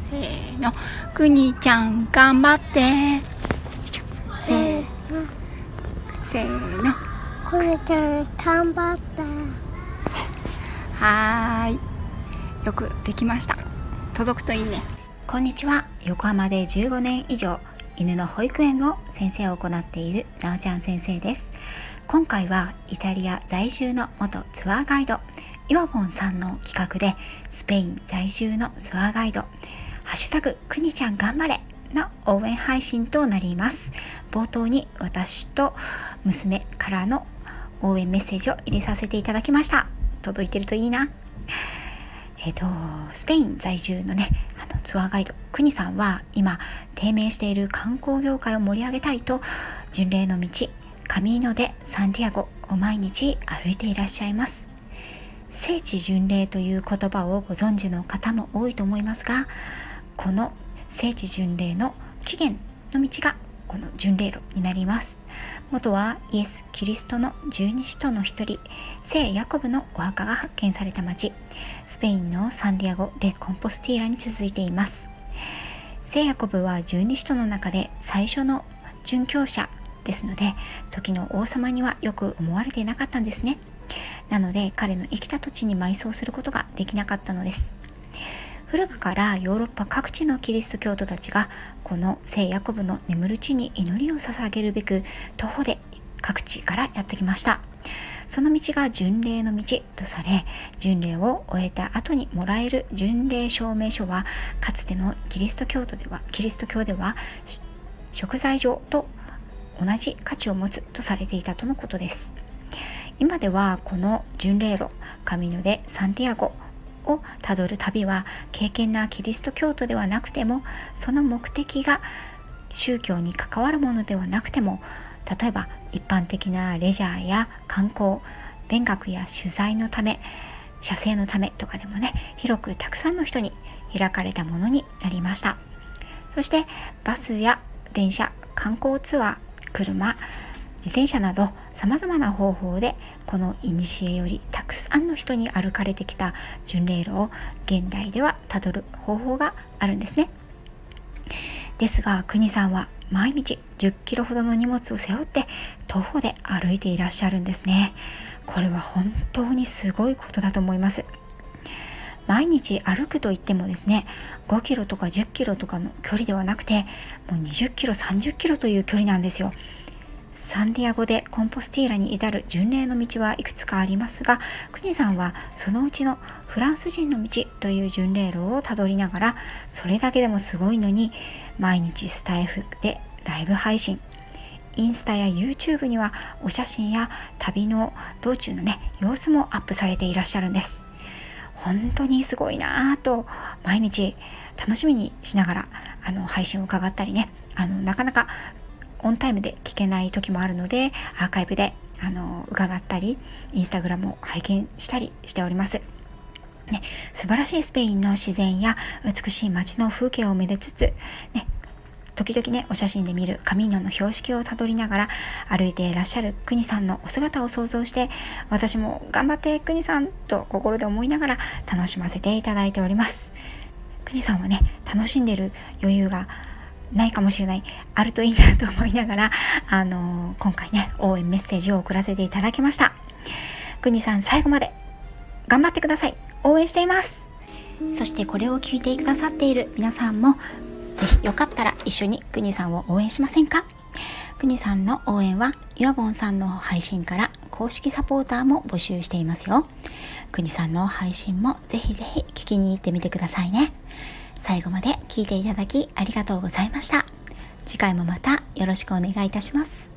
せーの。くにちゃん頑張って。せーの。せーのくにちゃん頑張って。はーい。よくできました。届くといいね。こんにちは。横浜で15年以上犬の保育園を先生を行っているなおちゃん先生です今回はイタリア在住の元ツアーガイドイワボンさんの企画でスペイン在住のツアーガイドハッシュタグくにちゃん頑張れの応援配信となります。冒頭に私と娘からの応援メッセージを入れさせていただきました。届いてるといいな。えっ、とスペイン在住のねあのツアーガイドくにさんは今低迷している観光業界を盛り上げたいと巡礼の道カミーノでサンディアゴを毎日歩いていらっしゃいます。聖地巡礼という言葉をご存知の方も多いと思いますがこの聖地巡礼の起源の道がこの巡礼路になります。元はイエス・キリストの十二使徒の一人聖ヤコブのお墓が発見された町スペインのサンディアゴ・デ・コンポスティーラに続いています。聖ヤコブは十二使徒の中で最初の殉教者ですので時の王様にはよく思われていなかったんですね。なので彼の生きた土地に埋葬することができなかったのです。古くからヨーロッパ各地のキリスト教徒たちがこの聖ヤコブの眠る地に祈りを捧げるべく徒歩で各地からやってきました。その道が巡礼の道とされ巡礼を終えた後にもらえる巡礼証明書はかつてのキリスト教徒ではキリスト教では食材上と同じ価値を持つとされていたとのことです。今ではこの巡礼路カミノでサンティアゴをたどる旅は敬虔なキリスト教徒ではなくてもその目的が宗教に関わるものではなくても例えば一般的なレジャーや観光勉学や取材のため写生のためとかでもね広くたくさんの人に開かれたものになりました。そしてバスや電車観光ツアー車自転車などさまざまな方法でこの古よりたくさんの人に歩かれてきた巡礼路を現代ではたどる方法があるんですね。ですが国さんは毎日10キロほどの荷物を背負って徒歩で歩いていらっしゃるんですね。これは本当にすごいことだと思います。毎日歩くと言ってもですね5キロとか10キロとかの距離ではなくてもう20キロ30キロという距離なんですよ。サンディアゴでコンポスティーラに至る巡礼の道はいくつかありますが、クニさんはそのうちのフランス人の道という巡礼路をたどりながら、それだけでもすごいのに、毎日スタイフでライブ配信、インスタや YouTube にはお写真や旅の道中のね、様子もアップされていらっしゃるんです。本当にすごいなぁと毎日楽しみにしながらあの配信を伺ったりねあのなかなかオンタイムで聞けない時もあるのでアーカイブであの伺ったりインスタグラムを拝見したりしております。ね、素晴らしいスペインの自然や美しい街の風景をめでつつ、ね、時々ね、お写真で見るカミーノの標識をたどりながら歩いていらっしゃる国さんのお姿を想像して、私も頑張って国さんと心で思いながら楽しませていただいております。国さんはね、楽しんでる余裕がないかもしれない、あるといいなと思いながら、あのー、今回ね、応援メッセージを送らせていただきました。くにさん最後まで頑張ってください。応援しています。そしてこれを聞いてくださっている皆さんも、ぜひよかったら一緒にくにさんを応援しませんか？くにさんの応援は、ゆわぼんさんの配信から公式サポーターも募集していますよ。くにさんの配信もぜひぜひ聞きに行ってみてくださいね。最後まで聞いていただきありがとうございました。次回もまたよろしくお願いいたします。